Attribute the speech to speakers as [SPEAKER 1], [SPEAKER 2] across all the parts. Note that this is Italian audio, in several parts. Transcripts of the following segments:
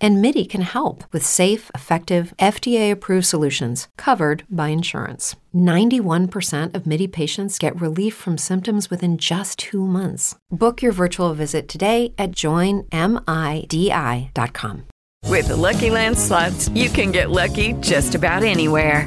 [SPEAKER 1] And MIDI can help with safe, effective, FDA approved solutions covered by insurance. 91% of MIDI patients get relief from symptoms within just two months. Book your virtual visit today at joinmidi.com.
[SPEAKER 2] With the Lucky Land slots, you can get lucky just about anywhere.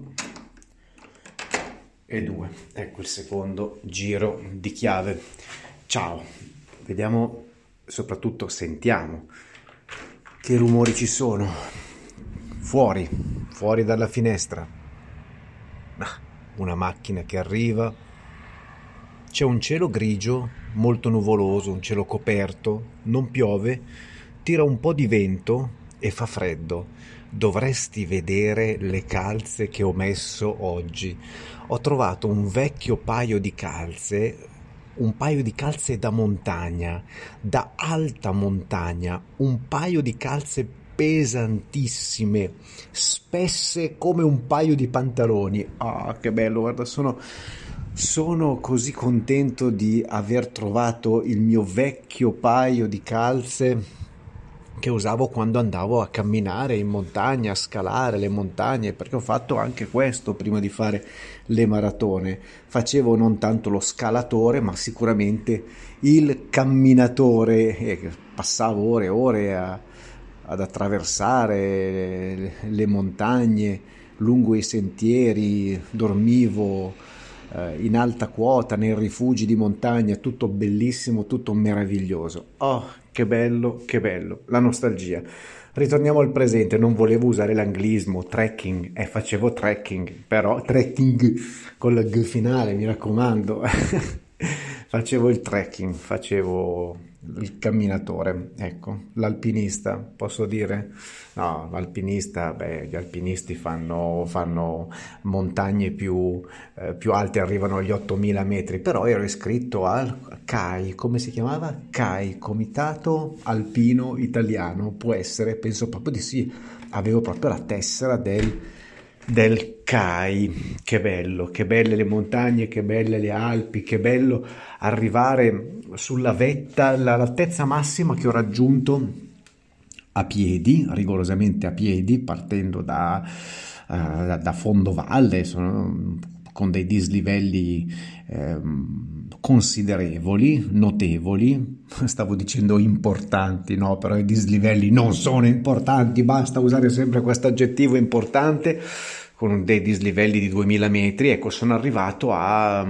[SPEAKER 3] e due. Ecco il secondo giro di chiave. Ciao. Vediamo, soprattutto sentiamo che rumori ci sono. Fuori, fuori dalla finestra. Ah, una macchina che arriva. C'è un cielo grigio, molto nuvoloso, un cielo coperto, non piove, tira un po' di vento e fa freddo. Dovresti vedere le calze che ho messo oggi. Ho trovato un vecchio paio di calze, un paio di calze da montagna, da alta montagna, un paio di calze pesantissime, spesse come un paio di pantaloni. Ah, che bello, guarda, sono sono così contento di aver trovato il mio vecchio paio di calze che usavo quando andavo a camminare in montagna, a scalare le montagne, perché ho fatto anche questo prima di fare le maratone. Facevo non tanto lo scalatore, ma sicuramente il camminatore e passavo ore e ore a, ad attraversare le montagne lungo i sentieri, dormivo eh, in alta quota nei rifugi di montagna, tutto bellissimo, tutto meraviglioso. Oh, che bello, che bello, la nostalgia. Ritorniamo al presente, non volevo usare l'anglismo trekking e eh, facevo trekking, però trekking con la G finale, mi raccomando. facevo il trekking, facevo il camminatore, ecco, l'alpinista, posso dire? No, l'alpinista, beh, gli alpinisti fanno, fanno montagne più, eh, più, alte, arrivano agli 8000 metri, però ero iscritto al CAI, come si chiamava? CAI, Comitato Alpino Italiano, può essere, penso proprio di sì, avevo proprio la tessera del del CAI. Che bello, che belle le montagne, che belle le Alpi, che bello arrivare sulla vetta, l'altezza massima che ho raggiunto a piedi, rigorosamente a piedi, partendo da, uh, da, da fondovalle, sono, con dei dislivelli eh, considerevoli, notevoli, stavo dicendo importanti, no, però i dislivelli non sono importanti, basta usare sempre questo aggettivo importante, con dei dislivelli di 2000 metri, ecco, sono arrivato a...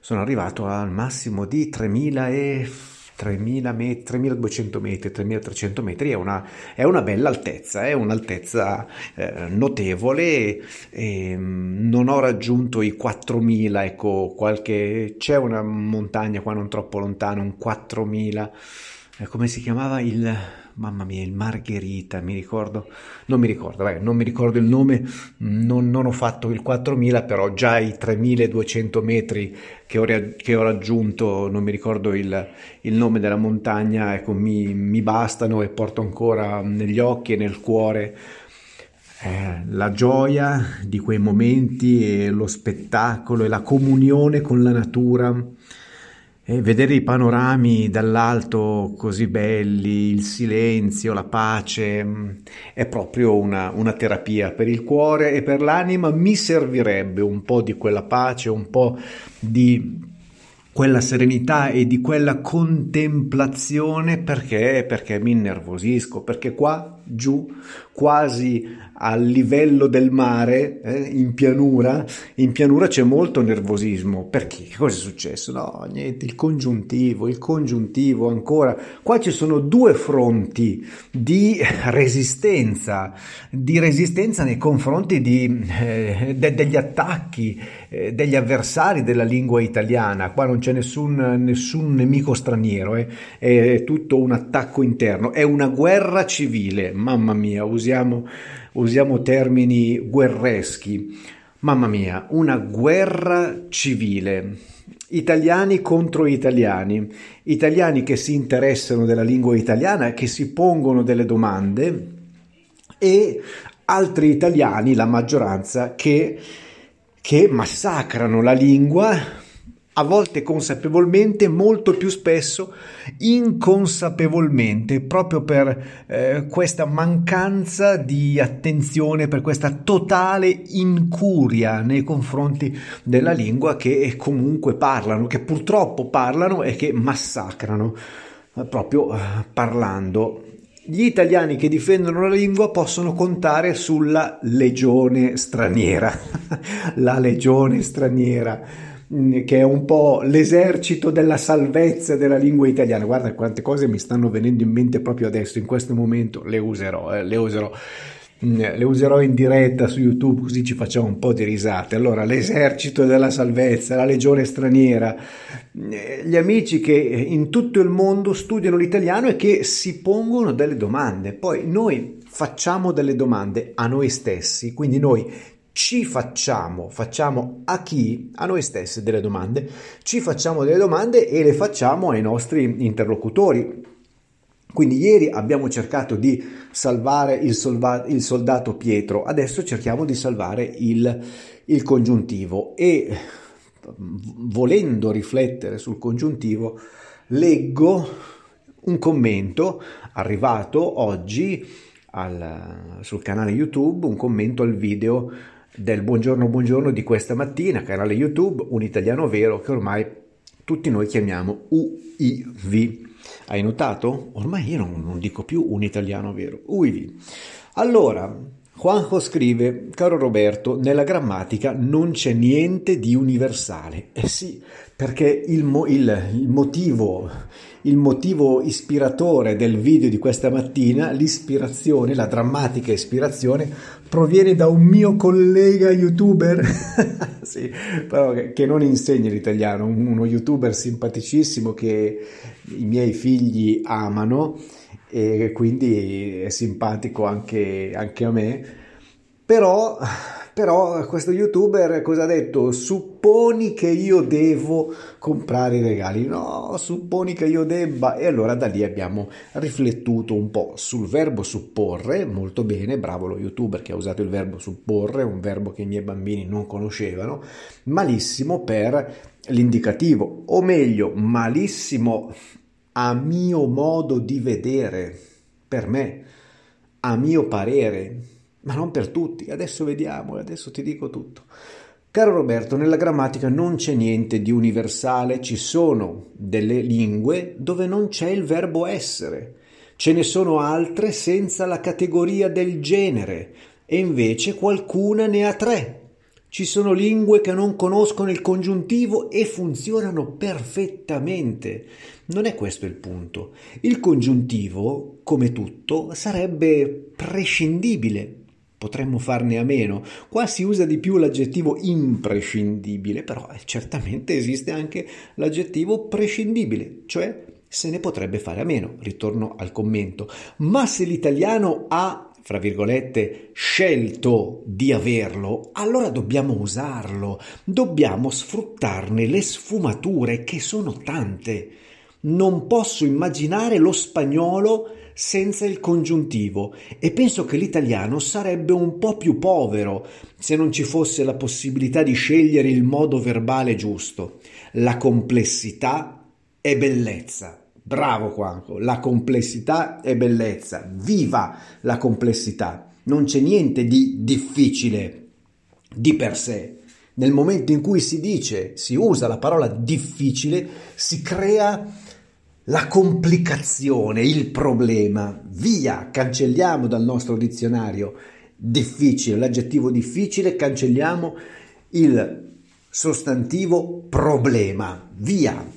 [SPEAKER 3] sono arrivato al massimo di 3000 e 3000 metri, 3200 metri, 3300 metri è una, è una bella altezza, è un'altezza eh, notevole. E, mm, non ho raggiunto i 4000, ecco, qualche, c'è una montagna qua non troppo lontano, un 4000, eh, come si chiamava il mamma mia, il Margherita, mi ricordo, non mi ricordo, vai, non mi ricordo il nome, non, non, ho fatto il 4000, però già i 3200 metri che ho, che ho raggiunto, non mi ricordo il, il nome della montagna, ecco, mi, mi, bastano e porto ancora negli occhi e nel cuore eh, la gioia di quei momenti e lo spettacolo e la comunione con la natura e vedere i panorami dall'alto così belli, il silenzio, la pace, mm, è proprio una, una, terapia per il cuore e per l'anima. Mi servirebbe un po' di quella pace, un po' di quella serenità e di quella contemplazione perché? Perché mi innervosisco, perché qua giù, quasi al livello del mare, eh, in pianura, in pianura c'è molto nervosismo. Perché? Che cosa è successo? No, niente, il congiuntivo, il congiuntivo ancora. Qua ci sono due fronti di resistenza, di resistenza nei confronti di, eh, de- degli attacchi, eh, degli avversari della lingua italiana. Qua non c'è nessun, nessun nemico straniero, eh. è tutto un attacco interno, è una guerra civile. Mamma mia, usiamo usiamo termini guerreschi. Mamma mia, una guerra civile. Italiani contro italiani, italiani che si interessano della lingua italiana, che si pongono delle domande e altri italiani, la maggioranza, che, che massacrano la lingua a volte consapevolmente, molto più spesso inconsapevolmente, proprio per eh, questa mancanza di attenzione, per questa totale incuria nei confronti della lingua che comunque parlano, che purtroppo parlano e che massacrano, eh, proprio eh, parlando. Gli italiani che difendono la lingua possono contare sulla legione straniera, la legione straniera che è un po' l'esercito della salvezza della lingua italiana. Guarda quante cose mi stanno venendo in mente proprio adesso, in questo momento le userò, eh, le userò. Mm, le userò in diretta su YouTube così ci facciamo un po' di risate. Allora, l'esercito della salvezza, la legione straniera, mm, gli amici che in tutto il mondo studiano l'italiano e che si pongono delle domande. Poi noi facciamo delle domande a noi stessi, quindi noi ci facciamo, facciamo a chi? A noi stessi delle domande, ci facciamo delle domande e le facciamo ai nostri interlocutori. Quindi ieri abbiamo cercato di salvare il, solva- il soldato Pietro, adesso cerchiamo di salvare il, il congiuntivo e volendo riflettere sul congiuntivo leggo un commento arrivato oggi al, sul canale YouTube, un commento al video del buongiorno buongiorno di questa mattina, canale YouTube Un Italiano Vero che ormai tutti noi chiamiamo UIV. Hai notato? Ormai io non, non dico più un italiano vero, UIV. Allora, Juanjo scrive, caro Roberto, nella grammatica non c'è niente di universale. Eh sì, perché il, mo- il, il, motivo, il motivo ispiratore del video di questa mattina, l'ispirazione, la drammatica ispirazione, proviene da un mio collega youtuber, sì, che, non insegna l'italiano, uno youtuber simpaticissimo che i miei figli amano e quindi è simpatico anche, anche a me, però però questo youtuber cosa ha detto? Supponi che io devo comprare i regali. No, supponi che io debba. E allora da lì abbiamo riflettuto un po' sul verbo supporre. Molto bene, bravo lo youtuber che ha usato il verbo supporre, un verbo che i miei bambini non conoscevano. Malissimo per l'indicativo, o meglio, malissimo a mio modo di vedere, per me, a mio parere ma non per tutti. Adesso vediamo, adesso ti dico tutto. Caro Roberto, nella grammatica non c'è niente di universale, ci sono delle lingue dove non c'è il verbo essere, ce ne sono altre senza la categoria del genere e invece qualcuna ne ha tre. Ci sono lingue che non conoscono il congiuntivo e funzionano perfettamente. Non è questo il punto. Il congiuntivo, come tutto, sarebbe prescindibile potremmo farne a meno. Qua si usa di più l'aggettivo imprescindibile, però eh, certamente esiste anche l'aggettivo prescindibile, cioè se ne potrebbe fare a meno. Ritorno al commento. Ma se l'italiano ha fra virgolette, scelto di averlo, allora dobbiamo usarlo, dobbiamo sfruttarne le sfumature che sono tante. Non posso immaginare lo spagnolo senza il congiuntivo e penso che l'italiano sarebbe un po' più povero se non ci fosse la possibilità di scegliere il modo verbale giusto. La complessità è bellezza. Bravo Quanco, la complessità è bellezza. Viva la complessità! Non c'è niente di difficile di per sé. nel momento in cui si dice, si usa la parola difficile, si crea la complicazione, il problema. Via, cancelliamo dal nostro dizionario difficile, l'aggettivo difficile, cancelliamo il sostantivo problema. Via.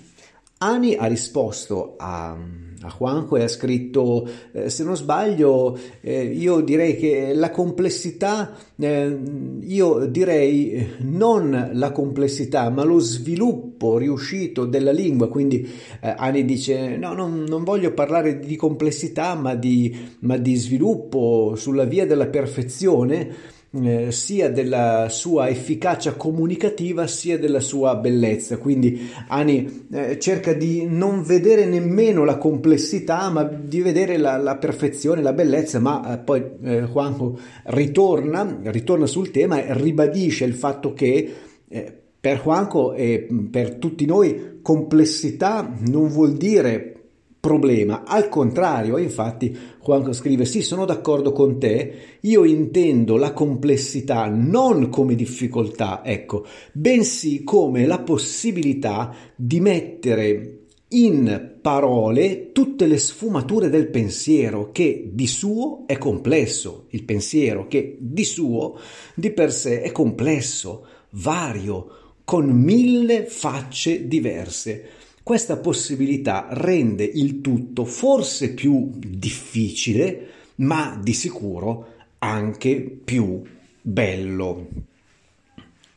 [SPEAKER 3] Ani ha risposto a a Juanjo e ha scritto, eh, se non sbaglio, eh, io direi che la complessità, eh, io direi non la complessità, ma lo sviluppo riuscito della lingua. Quindi eh, Ani dice, no, non, non, voglio parlare di complessità, ma di, ma di sviluppo sulla via della perfezione eh, sia della sua efficacia comunicativa sia della sua bellezza. Quindi Ani eh, cerca di non vedere nemmeno la complessità, ma di vedere la, la perfezione, la bellezza, ma eh, poi eh, Juanjo ritorna, ritorna sul tema e ribadisce il fatto che eh, per Juanjo e per tutti noi complessità non vuol dire problema. Al contrario, infatti, Juanco scrive: Sì, sono d'accordo con te. Io intendo la complessità non come difficoltà, ecco, bensì come la possibilità di mettere in parole tutte le sfumature del pensiero che di suo è complesso, il pensiero che di suo di per sé è complesso, vario, con mille facce diverse. Questa possibilità rende il tutto forse più difficile, ma di sicuro anche più bello.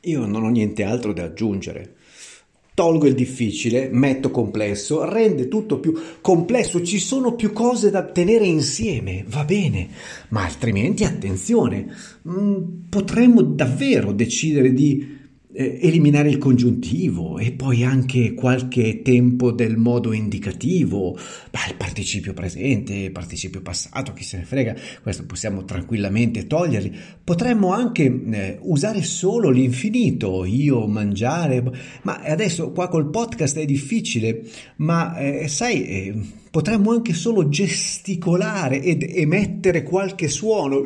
[SPEAKER 3] Io non ho niente altro da aggiungere. Tolgo il difficile, metto complesso, rende tutto più complesso, ci sono più cose da tenere insieme, va bene, ma altrimenti attenzione, mm, potremmo davvero decidere di eh, eliminare il congiuntivo e poi anche qualche tempo del modo indicativo, bah, il participio presente, il participio passato, chi se ne frega, questo possiamo tranquillamente toglierli. Potremmo anche eh, usare solo l'infinito, io mangiare, ma adesso qua col podcast è difficile, ma eh, sai eh, potremmo anche solo gesticolare ed emettere qualche suono.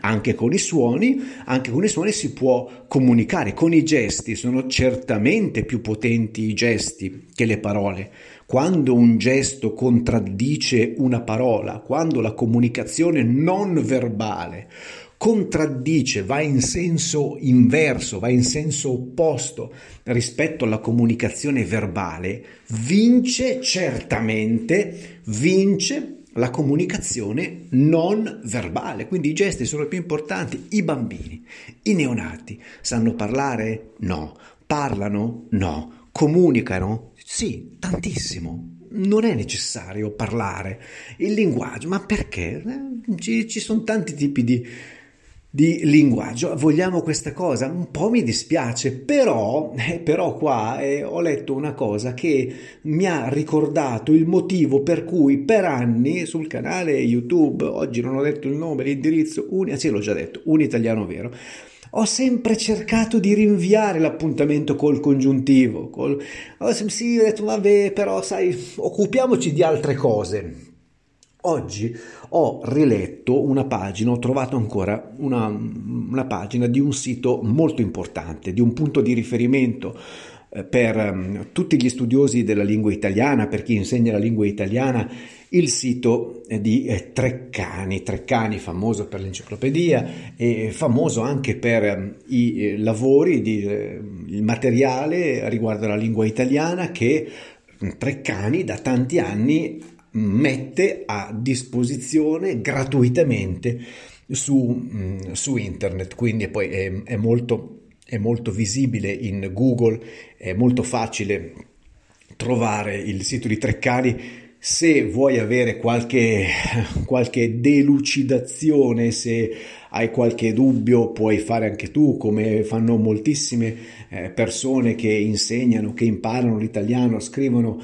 [SPEAKER 3] Anche con i suoni, anche con i suoni si può comunicare, con i gesti sono certamente più potenti i gesti che le parole. Quando un gesto contraddice una parola, quando la comunicazione non verbale contraddice, va in senso inverso, va in senso opposto rispetto alla comunicazione verbale, vince certamente, vince la comunicazione non verbale. Quindi i gesti sono più importanti. I bambini, i neonati, sanno parlare? No. Parlano? No. Comunicano? Sì, tantissimo non è necessario parlare il linguaggio, ma perché? Eh, ci, ci sono tanti tipi di, di linguaggio. Vogliamo questa cosa? Un po' mi dispiace, però, eh, però qua eh, ho letto una cosa che mi ha ricordato il motivo per cui per anni sul canale YouTube, oggi non ho detto il nome, l'indirizzo, un, sì l'ho già detto, un italiano vero, ho sempre cercato di rinviare l'appuntamento col congiuntivo. Col... Sì, ho detto, vabbè, però sai, occupiamoci di altre cose. Oggi ho riletto una pagina, ho trovato ancora una, una pagina di un sito molto importante, di un punto di riferimento eh, per um, tutti gli studiosi della lingua italiana, per chi insegna la lingua italiana, il sito di eh, Treccani, Treccani famoso per l'enciclopedia e famoso anche per um, i eh, lavori, di, eh, il materiale riguardo alla lingua italiana che Treccani da tanti anni mette a disposizione gratuitamente su, mm, su internet, quindi poi è, è, molto, è molto visibile in Google, è molto facile trovare il sito di Treccani. Se vuoi avere qualche, qualche, delucidazione, se hai qualche dubbio, puoi fare anche tu, come fanno moltissime eh, persone che insegnano, che imparano l'italiano, scrivono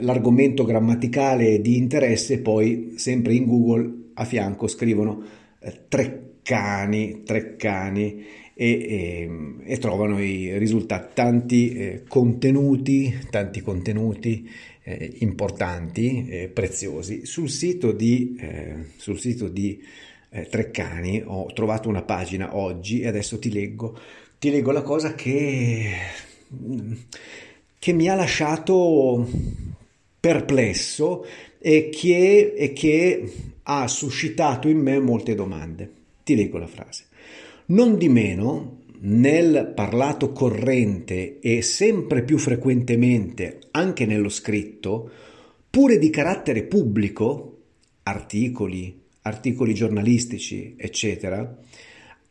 [SPEAKER 3] l'argomento grammaticale di interesse, poi sempre in Google a fianco scrivono eh, Treccani, Treccani e, e, e, trovano i risultati, tanti eh, contenuti, tanti contenuti eh, importanti, eh, preziosi. Sul sito di, eh, sul sito di eh, Treccani ho trovato una pagina oggi e adesso ti leggo ti leggo la cosa che, che mi ha lasciato perplesso e che, e che ha suscitato in me molte domande. Ti leggo la frase. Non di meno, nel parlato corrente e sempre più frequentemente anche nello scritto, pure di carattere pubblico, articoli, articoli giornalistici, eccetera,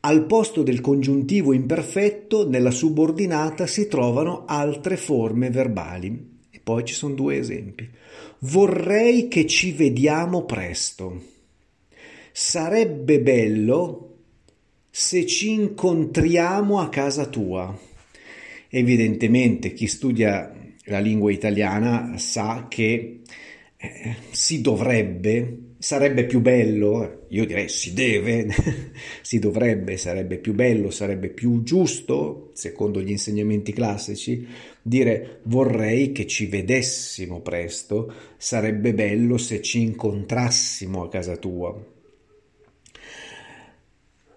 [SPEAKER 3] al posto del congiuntivo imperfetto nella subordinata si trovano altre forme verbali. Poi ci sono due esempi. Vorrei che ci vediamo presto. Sarebbe bello se ci incontriamo a casa tua. Evidentemente chi studia la lingua italiana sa che eh, si dovrebbe sarebbe più bello, io direi si deve, si dovrebbe, sarebbe più bello, sarebbe più giusto, secondo gli insegnamenti classici, dire vorrei che ci vedessimo presto, sarebbe bello se ci incontrassimo a casa tua.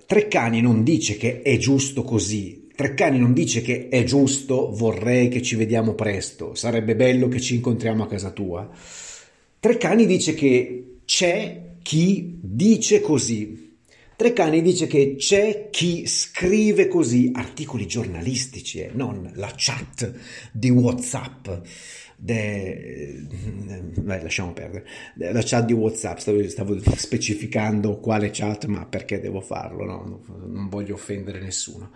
[SPEAKER 3] Treccani non dice che è giusto così, Treccani non dice che è giusto, vorrei che ci vediamo presto, sarebbe bello che ci incontriamo a casa tua. Treccani dice che c'è chi dice così. Treccani dice che c'è chi scrive così, articoli giornalistici, eh, non la chat di WhatsApp. De... Beh, lasciamo perdere. La chat di WhatsApp, stavo, stavo, specificando quale chat, ma perché devo farlo? No? Non voglio offendere nessuno.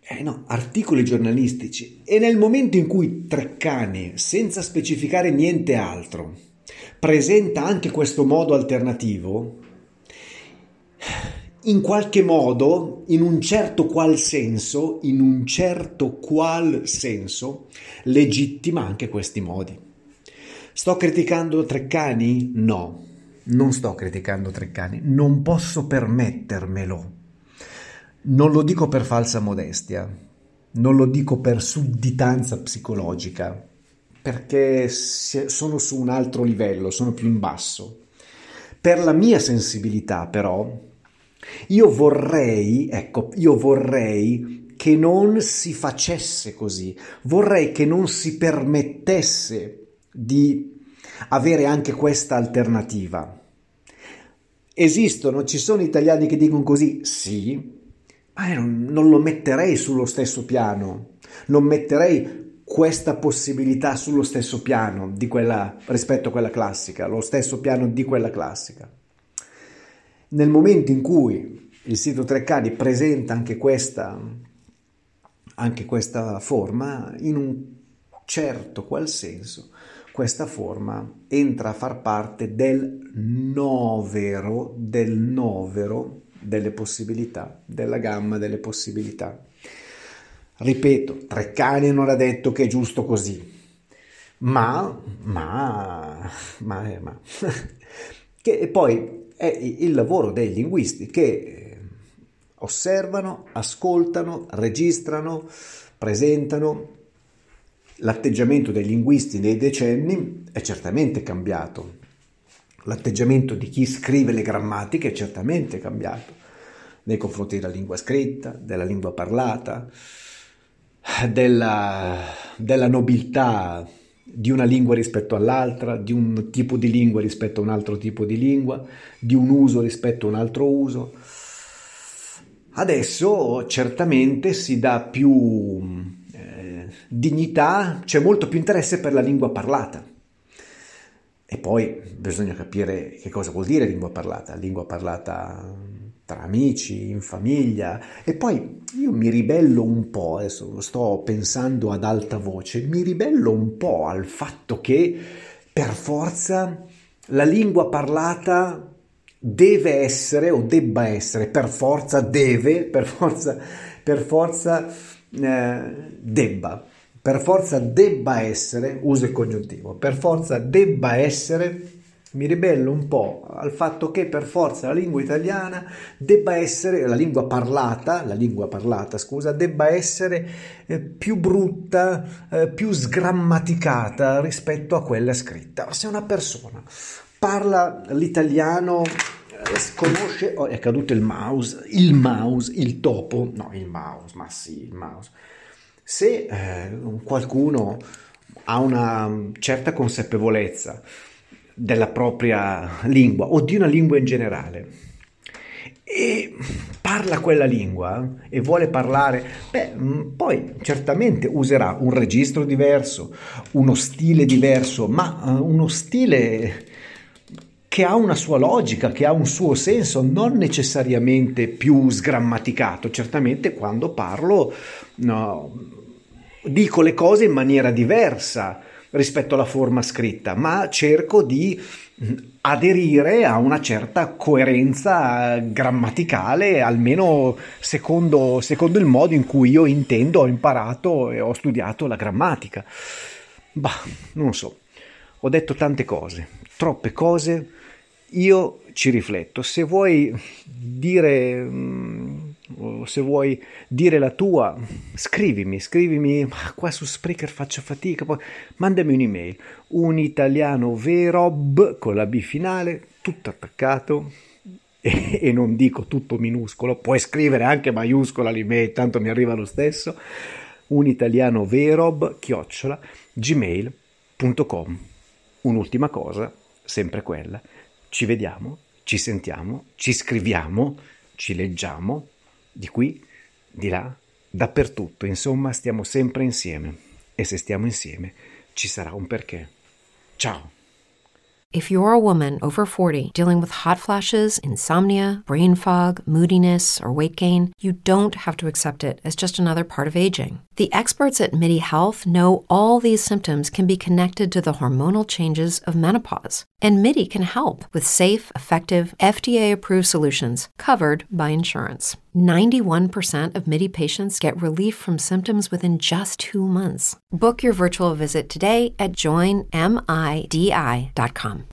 [SPEAKER 3] Eh no, articoli giornalistici. E nel momento in cui Treccani, senza specificare niente altro, presenta anche questo modo alternativo, in qualche modo, in un certo qual senso, in un certo qual senso, legittima anche questi modi. Sto criticando Treccani? No, non sto criticando Treccani, non posso permettermelo. Non lo dico per falsa modestia, non lo dico per sudditanza psicologica, perché sono su un altro livello, sono più in basso. Per la mia sensibilità, però, io vorrei, ecco, io vorrei che non si facesse così, vorrei che non si permettesse di avere anche questa alternativa. Esistono, ci sono italiani che dicono così, sì, ma non, non lo metterei sullo stesso piano, non metterei questa possibilità sullo stesso piano di quella, rispetto a quella classica, lo stesso piano di quella classica. Nel momento in cui il sito Treccani presenta anche questa, anche questa forma, in un certo qual senso, questa forma entra a far parte del novero, del novero delle possibilità, della gamma delle possibilità. Ripeto, Treccani non ha detto che è giusto così, ma, ma, ma, ma che poi è il lavoro dei linguisti che osservano, ascoltano, registrano, presentano. L'atteggiamento dei linguisti nei decenni è certamente cambiato. L'atteggiamento di chi scrive le grammatiche è certamente cambiato nei confronti della lingua scritta, della lingua parlata, della, della nobiltà di una lingua rispetto all'altra, di un tipo di lingua rispetto a un altro tipo di lingua, di un uso rispetto a un altro uso. Adesso certamente si dà più eh, dignità, c'è molto più interesse per la lingua parlata. E poi bisogna capire che cosa vuol dire lingua parlata. Lingua parlata tra amici, in famiglia. E poi io mi ribello un po', adesso lo sto pensando ad alta voce, mi ribello un po' al fatto che per forza la lingua parlata deve essere o debba essere, per forza deve, per forza, per forza eh, debba, per forza debba essere, uso il congiuntivo, per forza debba essere mi ribello un po' al fatto che per forza la lingua italiana debba essere, la lingua parlata, la lingua parlata, scusa, debba essere eh, più brutta, eh, più sgrammaticata rispetto a quella scritta. Se una persona parla l'italiano conosce, oh, è caduto il mouse, il mouse, il topo, no il mouse, ma sì il mouse. Se eh, qualcuno ha una certa consapevolezza della propria lingua o di una lingua in generale e parla quella lingua e vuole parlare, beh, mm, poi certamente userà un registro diverso, uno stile diverso, ma uh, uno stile che ha una sua logica, che ha un suo senso, non necessariamente più sgrammaticato. Certamente quando parlo no, dico le cose in maniera diversa rispetto alla forma scritta, ma cerco di mm, aderire a una certa coerenza grammaticale, almeno secondo, secondo il modo in cui io intendo, ho imparato e ho studiato la grammatica. Bah, non so, ho detto tante cose, troppe cose io ci rifletto. Se vuoi dire, mm, se vuoi dire la tua, scrivimi, scrivimi, ma qua su Spreaker faccio fatica, poi mandami un'email, un italiano verob con la B finale, tutto attaccato. E, e non dico tutto minuscolo, puoi scrivere anche maiuscola l'email, tanto mi arriva lo stesso, un italiano verob chiocciola gmail.com. Un'ultima cosa, sempre quella. Ci vediamo, ci sentiamo, ci scriviamo, ci leggiamo, di qui, di là, dappertutto, insomma stiamo sempre insieme e se stiamo insieme ci sarà un perché. Ciao!
[SPEAKER 1] If you're a woman over 40 dealing with hot flashes, insomnia, brain fog, moodiness, or weight gain, you don't have to accept it as just another part of aging. The experts at MIDI Health know all these symptoms can be connected to the hormonal changes of menopause, and MIDI can help with safe, effective, FDA approved solutions covered by insurance. 91% of MIDI patients get relief from symptoms within just two months. Book your virtual visit today at joinmidi.com.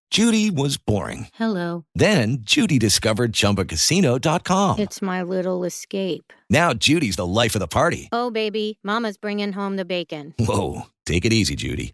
[SPEAKER 4] Judy was boring.
[SPEAKER 5] Hello.
[SPEAKER 4] Then Judy discovered chumbacasino.com.
[SPEAKER 5] It's my little escape.
[SPEAKER 4] Now Judy's the life of the party.
[SPEAKER 5] Oh, baby, Mama's bringing home the bacon.
[SPEAKER 4] Whoa. Take it easy, Judy.